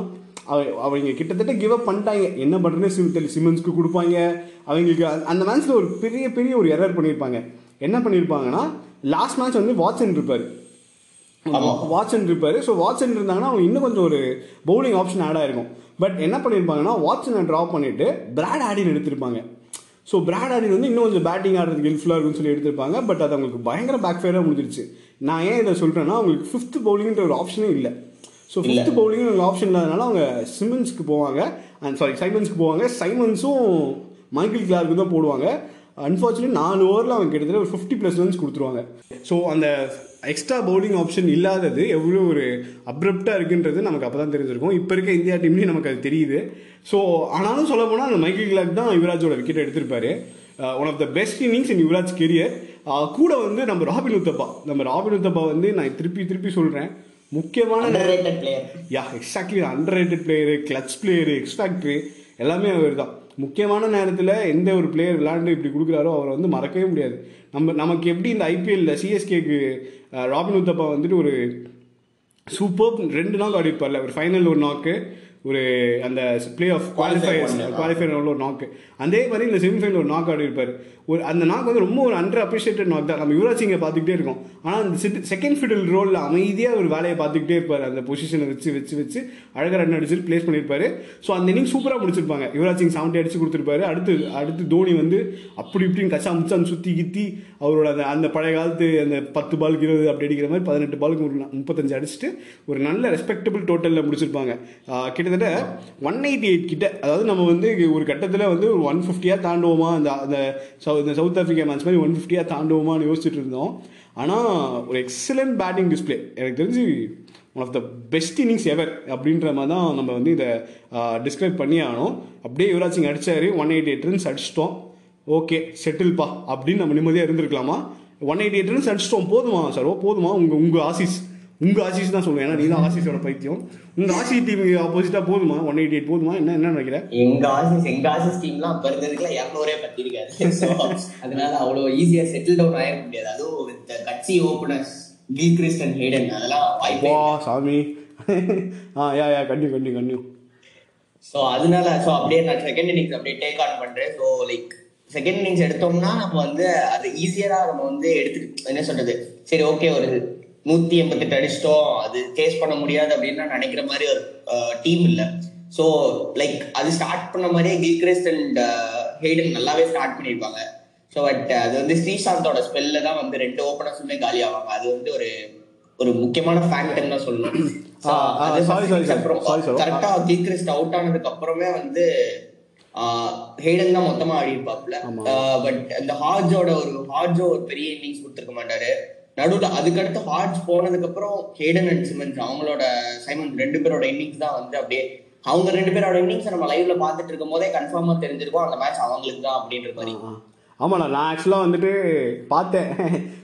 அவங்க கிட்டத்தட்ட கிவ் அப் பண்ணிட்டாங்க. என்ன பண்ணுறதுன்னு சிம் சிமன்ஸ்க்கு கொடுப்பாங்க. அவங்களுக்கு அந்த- மேட்ச்சில் ஒரு பெரிய பெரிய ஒரு எரர் பண்ணியிருப்பாங்க என்ன பண்ணியிருப்பாங்கன்னா லாஸ்ட் மேட்ச் வந்து வாட்சன் இருப்பார். வாட்சன் இருப்பாரு. ஸோ வாட்சன் இருந்தாங்கன்னா அவங்க இன்னும் கொஞ்சம் ஒரு பவுலிங் ஆப்ஷன் ஆட் ஆயிருக்கும். பட் என்ன பண்ணியிருப்பாங்கன்னா வாட்சனை ட்ராப் பண்ணிட்டு பிராட் ஆடின் எடுத்திருப்பாங்க. ஸோ பிராட் ஆடின் வந்து இன்னும் கொஞ்சம் பேட்டிங் ஆடுறதுக்கு ஹெல்ப்ஃபுல்லாக இருக்கும்னு சொல்லி எடுத்திருப்பாங்க. பட் அது அவங்களுக்கு பயங்கர பேக் ஃபயராக முடிஞ்சிருச்சு. நான் ஏன் இதை சொல்கிறேன்னா அவங்களுக்கு ஃபிஃப்த் பவுலிங்ன்ற ஒரு ஆப்ஷனே இல்லை. ஸோ ஃபிஃப்த் பவுலிங் அவங்க ஆப்ஷன் இல்லாதனால அவங்க சிமன்ஸ்க்கு போவாங்க. அண்ட் சாரி சைமன்ஸ்க்கு போவாங்க. சைமன்ஸும் மைக்கேல் கிளார்க்கு தான் போடுவாங்க. அன்ஃபார்ச்சுனேட் நாலு ஓவரில் அவங்க கிட்டத்தட்ட ஒரு ஃபிஃப்டி ப்ளஸ் ரன்ஸ் கொடுத்துருவாங்க. ஸோ அந்த எக்ஸ்ட்ரா பவுலிங் ஆப்ஷன் இல்லாதது எவ்வளோ ஒரு அப்ரப்டாக இருக்குன்றது நமக்கு அப்போ தான் தெரிஞ்சிருக்கும். இப்போ இருக்க இந்தியா டீம்லேயும் நமக்கு அது தெரியுது. ஸோ ஆனாலும் சொல்ல போனால் அந்த மைக்கேல் கிளாக் தான் யுவராஜோட wicket எடுத்திருப்பாரு. One of the best innings in Yuvraj career கூட வந்து நம்ம ராபின் உத்தப்பா நம்ம ராபின் உத்தப்பா வந்து நான் திருப்பி திருப்பி சொல்கிறேன் முக்கியமான underrated player yeah exactly underrated player clutch player X factor எல்லாமே அவர் தான் முக்கியமான நேரத்தில் எந்த ஒரு பிளேயர் விளையாண்டு இப்படி கொடுக்குறாரோ அவரை வந்து மறக்கவே முடியாது. நம்ம நமக்கு எப்படி இந்த ஐபிஎல்ல சிஎஸ்கேக்கு ராபின் உத்தப்பா வந்துட்டு ஒரு சூப்பர் ரெண்டு நாக் ஆடிப்பார்ல ஒரு ஃபைனல் ஒரு நாக்கு ஒரு அந்த பிளே ஆஃப் குவாலிஃபயர்ஸ் குவாலிஃபயர் ஒரு நாக்கு அதே மாதிரி இந்த செமிஃபைனல் ஒரு நாக் ஆடி இருப்பார் ஒரு அந்த நாக் வந்து ரொம்ப ஒரு அண்டர் அப்ரிஷியேட்டட் நாக் தான். நம்ம யுவராஜ் சிங்கை பார்த்துக்கிட்டே இருக்கோம். ஆனால் அந்த செகண்ட் ஃபிடில் ரோலில் அமைதியாக ஒரு வேலையை பார்த்துக்கிட்டே இருப்பார். அந்த பொசிஷனை வச்சு வச்சு வச்சு அழகாக ரன் அடிச்சுட்டு ப்ளேஸ் பண்ணியிருப்பாரு. ஸோ அந்த இன்னிங் சூப்பராக முடிச்சிருப்பாங்க. யுவராஜ் சிங் செவன்ட்டி அடிச்சு கொடுத்துருப்பாரு. அடுத்து அடுத்து தோனி வந்து அப்படி இப்படின்னு கச்சா முச்சான்னு சுற்றி கித்தி அவரோட அந்த அந்த பழைய காலத்து அந்த பத்து பாலுக்கு இருபது அப்படி அடிக்கிற மாதிரி பதினெட்டு பாலுக்கு ஒரு முப்பத்தஞ்சு அடிச்சுட்டு ஒரு நல்ல ரெஸ்பெக்டபிள் டோட்டலில் முடிச்சிருப்பாங்க. கிட்டத்தட்ட ஒன் எயிட்டி எயிட் கிட்ட அதாவது நம்ம வந்து ஒரு கட்டத்தில் வந்து ஒரு ஒன் ஃபிஃப்டியாக தாண்டுவோமா? அந்த அந்த சவு- இந்த சவுத் ஆஃப்ரிக்கா மேட்ச் மாதிரி ஒன் ஃபிஃப்டியாக தாண்டுவோமான்னு யோசிச்சுட்டு இருந்தோம். ஆனால் ஒரு எக்ஸலண்ட் பேட்டிங் டிஸ்ப்ளே எனக்கு தெரிஞ்சு one of the best innings ever அப்படின்ற மாதிரி தான் நம்ம வந்து இதை டிஸ்கிரைப் பண்ணி ஆனோம் அப்படியே யுவராஜ் சிங் அடிச்சாரு. ஒன் எயிட்டி எயிட் ரன்ஸ் அடிச்சிட்டோம். ஓகே செட்டில்ப்பா அப்படின்னு நம்ம நிம்மதியாக இருந்திருக்கலாமா? ஒன் எயிட்டி எயிட் ரன்ஸ் அடிச்சிட்டோம். போதுமா சார்? ஓ போதுமா? உங்கள் உங்கள் ஆசிஸ். உங்கள் ஆசிஸ் தான் சொல்லுவேன் ஏன்னா நீ தான் ஆசிஸோட பைத்தியம். உங்கள் ஆசி டீம் ஆப்போசிட்டாக போதுமா? ஒன் எயிட்டி எயிட் போதுமா? என்ன என்ன நினைக்கிறேன் எங்க ஆசிஸ் எங்க ஆசிஸ் டீம்லாம் அப்ப இருந்ததுக்குலாம் இரநூறே பத்திருக்காரு. *laughs* ஸோ அதனால அவ்வளோ ஈஸியா செட்டில் டவுன் ஆயிட முடியாது. அதுவும் இந்த கட்சி ஓப்பனர்ஸ் கில் கிறிஸ்டன் ஹேடன் அதெல்லாம் வாய்ப்பே சாமி. *laughs* ஆ yeah yeah continue continue continue so அதனால ஸோ அப்படியே நான் செகண்ட் இன்னிங்ஸ் அப்படியே டேக் ஆன் பண்றேன். ஸோ லைக் செகண்ட் இன்னிங்ஸ் எடுத்தோம்னா நம்ம வந்து அது ஈஸியரா நம்ம வந்து எடுத்து என்ன சொல்றது? சரி ஓகே ஒரு நூத்தி எண்பத்தெட்டு அடிச்சிட்டோம். அது சேஸ் பண்ண முடியாது அப்படின்னு நான் நினைக்கிற மாதிரி ஒரு டீம் இல்ல. ஸோ லைக் அது ஸ்டார்ட் பண்ண மாதிரியே கில்கிரிஸ்ட் அண்ட் ஹெய்டன் நல்லாவே ஸ்டார்ட் பண்ணியிருப்பாங்க ஸோ பட் அது வந்து ஸ்ரீசாந்தோட ஸ்பெல்ல தான் வந்து ரெண்டு ஓப்பனர்ஸுமே காலி ஆவாங்க. அது வந்து ஒரு ஒரு முக்கியமான ஃபேக்டர் தான் சொல்லணும். கரெக்டா கில்கிறிஸ்ட் அவுட் ஆனதுக்கு அப்புறமே வந்து ஹேடன் தான் மொத்தமா ஆடி இருப்பாப்ல பட் அந்த ஹார்ஜோட ஒரு ஹார்ஜோ ஒரு பெரிய இன்னிங்ஸ் கொடுத்துருக்க மாட்டாரு. நடுவுல அதுக்கடுத்து ஹார்ஜ் போனதுக்கு அப்புறம் ஹேடன் அண்ட் சிமன்ஸ் அவங்களோட சைமன் ரெண்டு பேரோட இன்னிங்ஸ் தான் வந்து அப்படியே அவங்க ரெண்டு பேரோட இன்னிங்ஸ் நம்ம லைவ்ல பார்த்துட்டு இருக்கும் போதே கன்ஃபார்மா தெரிஞ்சிருக்கும் அந்த மேட்ச் அவங்களுக்கு தான் அப்படின்ற மாதிரி. ஆமாண்ணா நான் ஆக்சுவலாக வந்துட்டு பார்த்தேன்.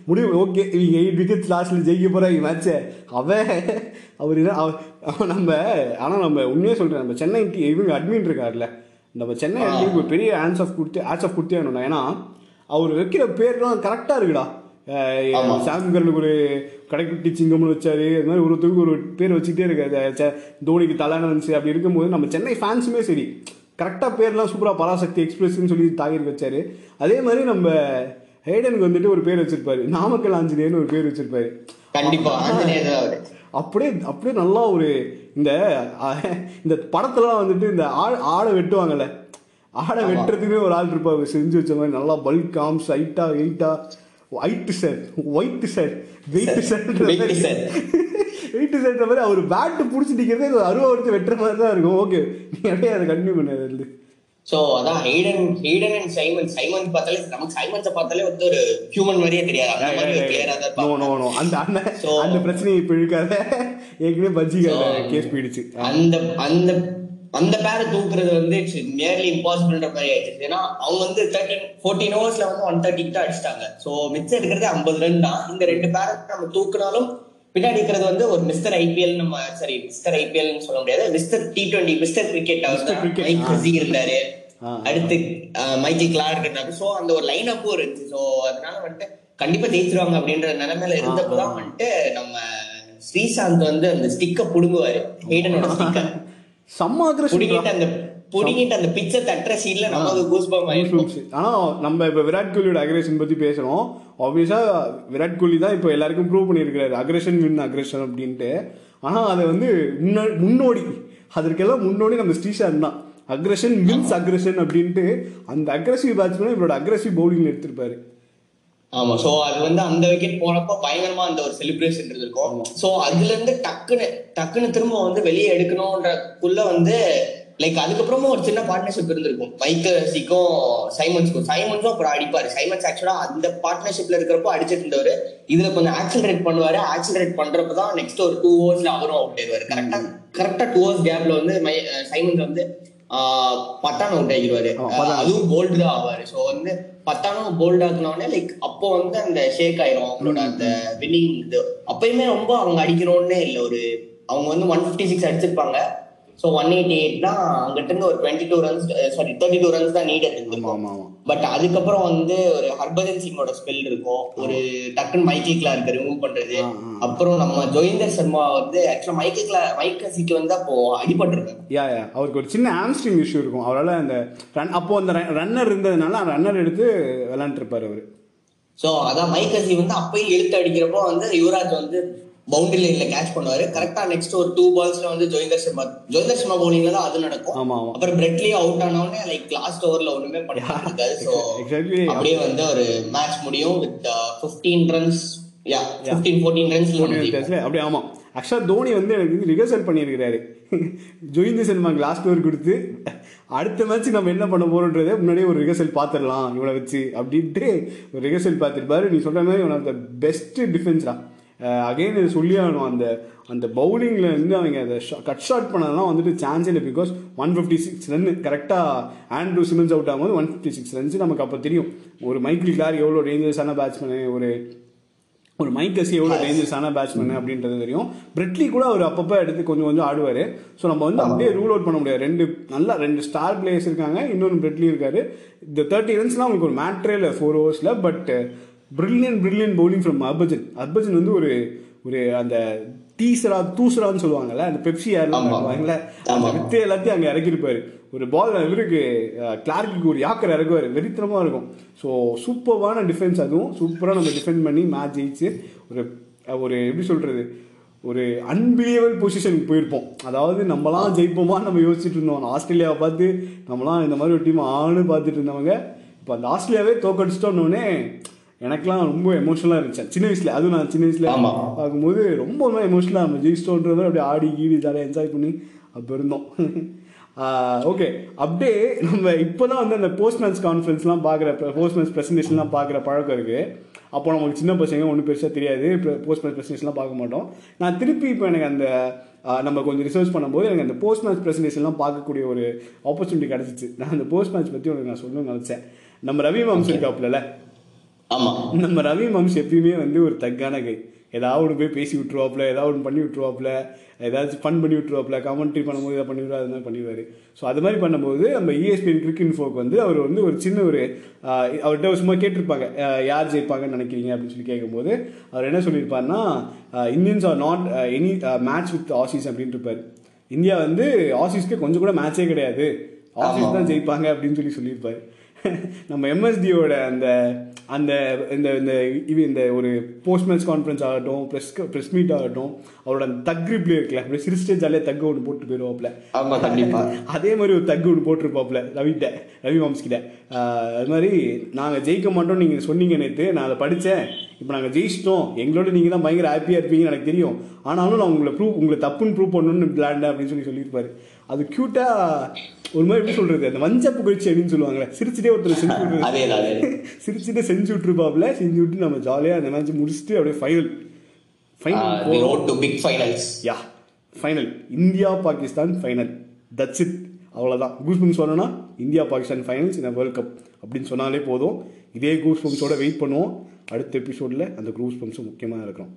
முடிவு ஓகே இவங்க எயிட் விக்கெட்ஸ் லாஸ்ட்டில் ஜெயிக்க போகிறாங்க மேட்ச்சை அவன் அவர் அவன் நம்ம ஆனால் நம்ம உண்மையாக சொல்கிறேன் நம்ம சென்னை இவங்க அட்மின் இருக்கார்ல நம்ம சென்னை ஒரு பெரிய ஆன்ஸ் ஆஃப் கொடுத்து ஆட்ஸ் ஆஃப் கொடுத்தே வேணும்ண்ணா ஏன்னா அவர் வைக்கிற பேர்லாம் கரெக்டாக இருக்குடா. ஆமா. சாம்கரனுக்கு ஒரு கடைக்குட்டி சிங்கம்னு வச்சாரு. அது மாதிரி ஒருத்தருக்கு ஒரு பேர் வச்சுக்கிட்டே இருக்காரு. தோனிக்கு தலைன்னு வந்துச்சு. அப்படி இருக்கும்போது நம்ம சென்னை ஃபேன்ஸுமே சரி. கரெக்டாக பேர்லாம் சூப்பராக பராசக்தி எக்ஸ்பிரஸ்ன்னு சொல்லி தாகிருக்கு வச்சாரு. அதே மாதிரி நம்ம ஹேடனுக்கு வந்துட்டு ஒரு பேர் வச்சிருப்பாரு. நாமக்கல் ஆஞ்சநேயர்னு ஒரு பேர் வச்சிருப்பாரு. கண்டிப்பா. அப்படியே அப்படியே நல்லா ஒரு இந்த இந்த படத்துலலாம் வந்துட்டு இந்த ஆ ஆடை வெட்டுவாங்கல்ல. ஆடை வெட்டுறதுக்குமே ஒரு ஆள் இருப்பாரு. செஞ்சு வச்ச மாதிரி நல்லா பல்க் ஆம்ஸ் ஹைட்டா வெயிட்டா white shirt white shirt weight Weight shirt. Weight shirt மாதிரி. அவர் பேட்டு பிடிச்சி நிற்கிறதே அருவா எடுத்து வெட்டுற மாதிரி தான் இருக்கும். ஓகே நீ அப்படியே அதை கண்டினியூ பண்ணது சோ அதான் Hayden Hayden and Simon Simon பார்த்தாலே நமக்கு சைமன்ஸை பார்த்தாலே வந்து ஒரு ஹியூமன் மாதிரியே தெரியாது. அந்த மாதிரி பிளேயரா தான் அந்த அந்த அந்த பிரச்சனையை இப்போ இழுக்காத. ஏற்கனவே பஜ்ஜிக்கார So- கேஸ் போயிடுச்சு. அந்த அந்த அந்த பேரை தூக்குறது வந்து இட்ஸ் நியர்லி இம்பாசிபிள்ன்ற மாதிரி ஆயிடுச்சு. ஏன்னா அவங்க வந்து தேர்ட்டின் ஃபோர்டீன் ஓவர்ஸ்ல வந்து ஒன் தேர்ட்டி கிட்ட அடிச்சிட்டாங்க. ஸோ மிச்சம் இருக்கிறது ஐம்பது ரன் தான். இந்த ரெண்டு பேரை நம்ம தூக்குனாலும் பின்னாடி இருக்கிறது வந்து ஒரு மிஸ்டர் ஐபிஎல் நம்ம சரி மிஸ்டர் ஐபிஎல் சொல்ல முடியாது. Mister T twenty mister cricket. Hussey இருந்தாரு. அடுத்து மைக்கி கிளார்க் இருந்தாரு. ஸோ அந்த ஒரு லைன் அப்பும் இருந்துச்சு. ஸோ அதனால வந்துட்டு கண்டிப்பா ஜெயிச்சிருவாங்க அப்படின்ற நிலைமையில இருந்தப்பதான் வந்துட்டு நம்ம ஸ்ரீசாந்த் வந்து அந்த ஸ்டிக்க புடுங்குவாரு. ஹெய்டனோட ஸ்டிக்க செம்ம அக்ரஷன் அந்த புடுங்கிட்டு அந்த பிச்சை தட்டுற சீன்ல நமக்கு ஆனா நம்ம இப்ப விராட் கோலியோட அக்ரேஷன் பத்தி பேசுறோம். ஆப்வியஸா விராட் கோலி தான் இப்போ எல்லாருக்கும் ப்ரூவ் பண்ணியிருக்காரு அக்ரேஷன் வின் அக்ரேஷன் அப்படின்ட்டு. ஆனா அதை வந்து முன்ன- முன்னோடி அதற்கெல்லாம் முன்னோடி நம்ம ஸ்ரீசாந்த் தான். அக்ரஷன் வின்ஸ் அக்ரஷன் அப்படின்ட்டு. அந்த அக்ரஸிவ் பேட்ஸ்மேன் இவரோட அக்ரஸிவ் பவுலிங் எடுத்திருப்பாரு. ஆமா. சோ அது வந்து அந்த விக்கெட் போனப்போ பயங்கரமா அந்த ஒரு செலிப்ரேஷன் இருந்திருக்கும். சோ அதுல இருந்து டக்குன்னு டக்குன்னு திரும்ப வந்து வெளியே எடுக்கணும்ன்றக்குள்ள வந்து லைக் அதுக்கப்புறமும் ஒரு சின்ன பார்ட்னர்ஷிப் இருந்திருக்கும். மைக்கர்ஸிக்கும் சைமன்ஸ்க்கும் சைமன்ஸும் அப்புறம் அடிப்பாரு. சைமன்ஸ் ஆக்சுவலா அந்த பார்ட்னர்ஷிப்ல இருக்கிறப்போ அடிச்சிட்டு இருந்தவர். இதுல கொஞ்சம் ஆக்சிலரேட் பண்ணுவாரு. ஆக்சிலரேட் பண்றப்ப தான் நெக்ஸ்ட் ஒரு டூ ஹவர்ஸ்ல அவரும் அவுட் ஆயிடுவாரு. கரெக்டா கரெக்டா டூ ஹவர்ஸ் கேப்ல வந்து சைமன்ஸ் வந்து பட்டான் அவுட் ஆகிடுவாரு. அதுவும் போல்டு தான் ஆவாரு. சோ வந்து பத்தானும் போல்ட் ஆக்குனோடனே லைக் அப்போ வந்து அந்த ஷேக் ஆயிரும். அவங்களோட அந்த வின்னிங் இது. அப்பயுமே ரொம்ப அவங்க அடிக்கணும்னே இல்லை. ஒரு அவங்க வந்து ஒன் ஃபிஃப்டி சிக்ஸ் அடிச்சிருப்பாங்க. ஸோ ஒன் எயிட்டி எயிட்னா அங்கிட்ட இருந்து ஒரு twenty two runs sorry thirty two runs தான் நீட் ஆமா பட் அதுக்கப்புறம் வந்து ஒரு ஹர்பஜன் சிங்கோட ஸ்பெல் இருக்கும். ஒரு டக்குன்னு மைக்கே கிளார்க்கு ரிமூவ் பண்றது. அப்புறம் நம்ம ஜோயிந்தர் சர்மா வந்து ஆக்சுவலா மைக்கே கிளா மைக்கசிக்கு வந்து அப்போ அடிபட்டிருக்காங்க யா யா அவருக்கு ஒரு சின்ன ஆம்ஸ்ட்ரிங் இஷ்யூ இருக்கும். அவரால் அந்த ரன் அப்போ அந்த ரன்னர் இருந்ததுனால அந்த ரன்னர் எடுத்து விளாண்டுருப்பாரு அவரு. சோ அதான் மைக்கசி வந்து அப்பயும் இழுத்து அடிக்கிறப்போ வந்து யுவராஜ் வந்து பவுண்டரி லைன்ல கேட்ச் பண்ணுவாரு. கரெக்டா நெக்ஸ்ட் ஒரு டூ பால்ஸ்ல வந்து ஜோயிந்தர் சர்மா ஜோயிந்தர் சர்மா பவுலிங்ல தான் அது நடக்கும். அப்புறம் பிரெட்லி அவுட் ஆனவொடனே லைக் லாஸ்ட் ஓவர்ல ஒண்ணுமே பண்ண இருக்காது சோ. அப்படியே வந்து ஒரு மேட்ச் முடியும் வித் 15 ரன்ஸ் யா 15 14 ரன்ஸ்ல முடியும் வித்தியாசத்துல அப்படியே ஆமா. ஆக்சுவலாக தோனி வந்து எனக்கு வந்து ரிஹர்சல் பண்ணியிருக்கிறாரு. ஜோயிந்த சர்மாக்கு லாஸ்ட் ஓவர் கொடுத்து அடுத்த மேட்ச் நம்ம என்ன பண்ண போறோன்றதை முன்னாடியே ஒரு ரிஹர்சல் பார்த்துடலாம் இவனை வச்சு அப்படின்ட்டு ஒரு ரிஹர்சல் பார்த்துருப்பாரு. நீ சொல்ற மாதிரி ஒன் ஆஃப் த பெஸ்ட் டிஃபென்ஸ்டா அகைன் இது சொல்லி ஆகணும். அந்த அந்த பவுலிங்ல இருந்து அவங்க அதை கட் ஷாட் பண்ணதெல்லாம் வந்துட்டு சான்ஸ் இல்லை. Because one fifty six run கரெக்டாக ஆண்ட்ரூ சிமன்ஸ் அவுட் ஆகும்போது ஒன் ஃபிஃப்டி சிக்ஸ் ரன்ஸ் நமக்கு அப்போ தெரியும். ஒரு மைக்கிள் கிளார் எவ்வளோ டேஞ்சரஸான பேட்ஸ்மேனு ஒரு ஒரு மைக்கசி எவ்வளோ டேஞ்சரஸான பேட்ஸ்மேன் அப்படின்றது தெரியும். பிரெட்லி கூட அவர் அப்பப்போ எடுத்து கொஞ்சம் கொஞ்சம் ஆடுவார். ஸோ நம்ம வந்து அப்படியே ரூல் அவுட் பண்ண முடியாது. ரெண்டு நல்லா ரெண்டு ஸ்டார் பிளேயர்ஸ் இருக்காங்க இன்னொன்று பிரெட்லி இருக்காரு. இந்த தேர்ட்டி ரன்ஸ்லாம் அவங்களுக்கு ஒரு மேட்ரே இல்லை four ஓவர்ஸில் but brilliant brilliant bowling from Harbhajan Harbhajan வந்து ஒரு ஒரு அந்த டீசரா தூசரான்னு சொல்லுவாங்கல்ல அந்த பெப்சி ஏர்லாம் ஆமா. சொல்லுவாங்கல்ல அந்த. வித்து எல்லாத்தையும் அங்கே இறக்கிருப்பாரு ஒரு பால் இவருக்கு கிளார்க்கு ஒரு யாக்கர் இறக்குவார். வெறித்தனமாக இருக்கும். ஸோ சூப்பர்வான டிஃபென்ஸ் அதுவும். சூப்பராக நம்ம டிஃபெண்ட் பண்ணி மேட்ச் ஜெயிச்சு ஒரு ஒரு எப்படி சொல்கிறது ஒரு அன்பிலியபிள் பொசிஷனுக்கு போயிருப்போம். அதாவது நம்மலாம் ஜெயிப்போமா நம்ம யோசிச்சுட்டு இருந்தோம். ஆஸ்திரேலியாவை பார்த்து நம்மலாம் இந்த மாதிரி ஒரு டீம் ஆன்னு பார்த்துட்டு இருந்தவங்க இப்போ அந்த ஆஸ்திரேலியாவே தோக்கடிச்சிட்டோன்னே எனக்கெல்லாம் ரொம்ப எமோஷனலாக இருந்துச்சு. சின்ன வயசுல அதுவும் நான் சின்ன வயசுல. பார்க்கும்போது ரொம்ப எமோஷனலாக நம்ம ஜெயிச்சிட்டோன்ற மாதிரி அப்படியே ஆடி கீடி ஜாலியாக என்ஜாய் பண்ணி அப்போ இருந்தோம். *laughs* ஓகே அப்படியே நம்ம இப்போ தான் வந்து அந்த போஸ்ட் மேட்ச் கான்ஃபரன்ஸ்லாம் பார்க்குற போஸ்ட் மேட்ச் ப்ரெசன்டேஷன்லாம் பார்க்குற பழக்கம் இருக்குது அப்போ நமக்கு சின்ன பசங்க ஒன்றும் பெருசாக தெரியாது. இப்போ போஸ்ட் மேட்ச் ப்ரெசன்டேஷன்லாம் பார்க்க மாட்டோம். நான் திருப்பி இப்போ எனக்கு அந்த நம்ம கொஞ்சம் ரிசர்ச் பண்ணும்போது எனக்கு அந்த போஸ்ட் மேட்ச் ப்ரெசன்டேஷன்லாம் பார்க்கக்கூடிய ஒரு ஆப்பர்ச்சுனிட்டி கிடச்சிச்சு. நான் அந்த போஸ்ட் மேட்ச் பற்றி உனக்கு நான் சொல்லணும்னு நினச்சேன். நம்ம ரவி வம்ஸ் இருக்காப்புல ஆமா. நம்ம ரவி வம்ஸ் எப்பயுமே வந்து ஒரு தக்கான கை. ஏதாவது ஒன்று போய் பேசி விட்டுருவாப்புல ஏதாவது ஒன்று பண்ணி விட்டுருவாப்புல ஏதாச்சும் ஃபன் பண்ணி விட்டுருவாப்புல கமெண்ட்ரி பண்ணும்போது இதை பண்ணி விடுவா அது மாதிரி பண்ணிடுவாரு. ஸோ அது மாதிரி பண்ணும்போது நம்ம இஎஸ்பிஎன் கிரிக் இன்ஃபோக்கு வந்து அவர் வந்து ஒரு சின்ன ஒரு அவர்கிட்ட சும்மா கேட்டிருப்பாங்க யார் ஜெயிப்பாங்கன்னு நினைக்கிறீங்க அப்படின்னு சொல்லி கேட்கும்போது அவர் என்ன சொல்லியிருப்பாருன்னா Indians are not any match with Aussies அப்படின்ட்டு இருப்பாரு. இந்தியா வந்து ஆசிஸ்க்கு கொஞ்சம் கூட மேட்சே கிடையாது. ஆசிஸ் தான் ஜெயிப்பாங்க அப்படின்னு சொல்லி சொல்லியிருப்பாரு. நம்ம எம்எஸ்டியோட அந்த அந்த இந்த இந்த இது இந்த ஒரு போஸ்ட் மேட்ச் கான்ஃபரன்ஸ் ஆகட்டும் ப்ரெஸ் ப்ரெஸ் மீட் ஆகட்டும் அவரோட அந்த தக் ரிப்ளே இருக்குல்ல அப்படியே சிரிச்சிட்டே ஜாலியாக தக்கு ஒன்று போட்டு போயிடுவாப்ல ஆமா கண்டிப்பா. அதே மாதிரி ஒரு தக்கு ஒன்று போட்டிருப்பாப்ல ரவிட்ட ரவி மாம்ஸ் கிட்ட. ஆஹ் அது மாதிரி நாங்கள் ஜெயிக்க மாட்டோம் நீங்கள் சொன்னீங்க நேற்று நான் அதை படித்தேன் இப்போ நாங்கள் ஜெயிச்சிட்டோம். எங்களோட நீங்கள் தான் பயங்கர ஹாப்பியாக இருப்பீங்கன்னு எனக்கு தெரியும். ஆனாலும் நான் உங்களை ப்ரூவ் உங்களை தப்புன்னு ப்ரூவ் பண்ணணும்னு விளையாண்டேன் அப்படின்னு சொல்லி சொல்லியிருப்பாரு. அது க்யூட்டாக ஒரு மாதிரி எப்படி சொல்கிறது அந்த வஞ்ச புகழ்ச்சி அப்படின்னு சொல்லுவாங்களே சிரிச்சிட்டே ஒருத்தர் செஞ்சு *laughs* அதே சிரிச்சுட்டு செஞ்சு விட்டுருப்பாப்ல செஞ்சு விட்டு நம்ம ஜாலியாக அந்த மேட்ச் முடிச்சுட்டு அப்படியே final final road to big finals yeah final India Pakistan final that's it அவ்வளோதான் கூஸ் பம்ஸ் வரணும்னா இந்தியா பாகிஸ்தான் ஃபைனல்ஸ் இந்த வேர்ல்ட் கப் அப்படின்னு சொன்னாலே போதும். இதே கூஸ் பம்ஸோட வெயிட் பண்ணுவோம். அடுத்த எபிசோடில் அந்த கூஸ் பம்ஸும் முக்கியமாக இருக்கிறோம்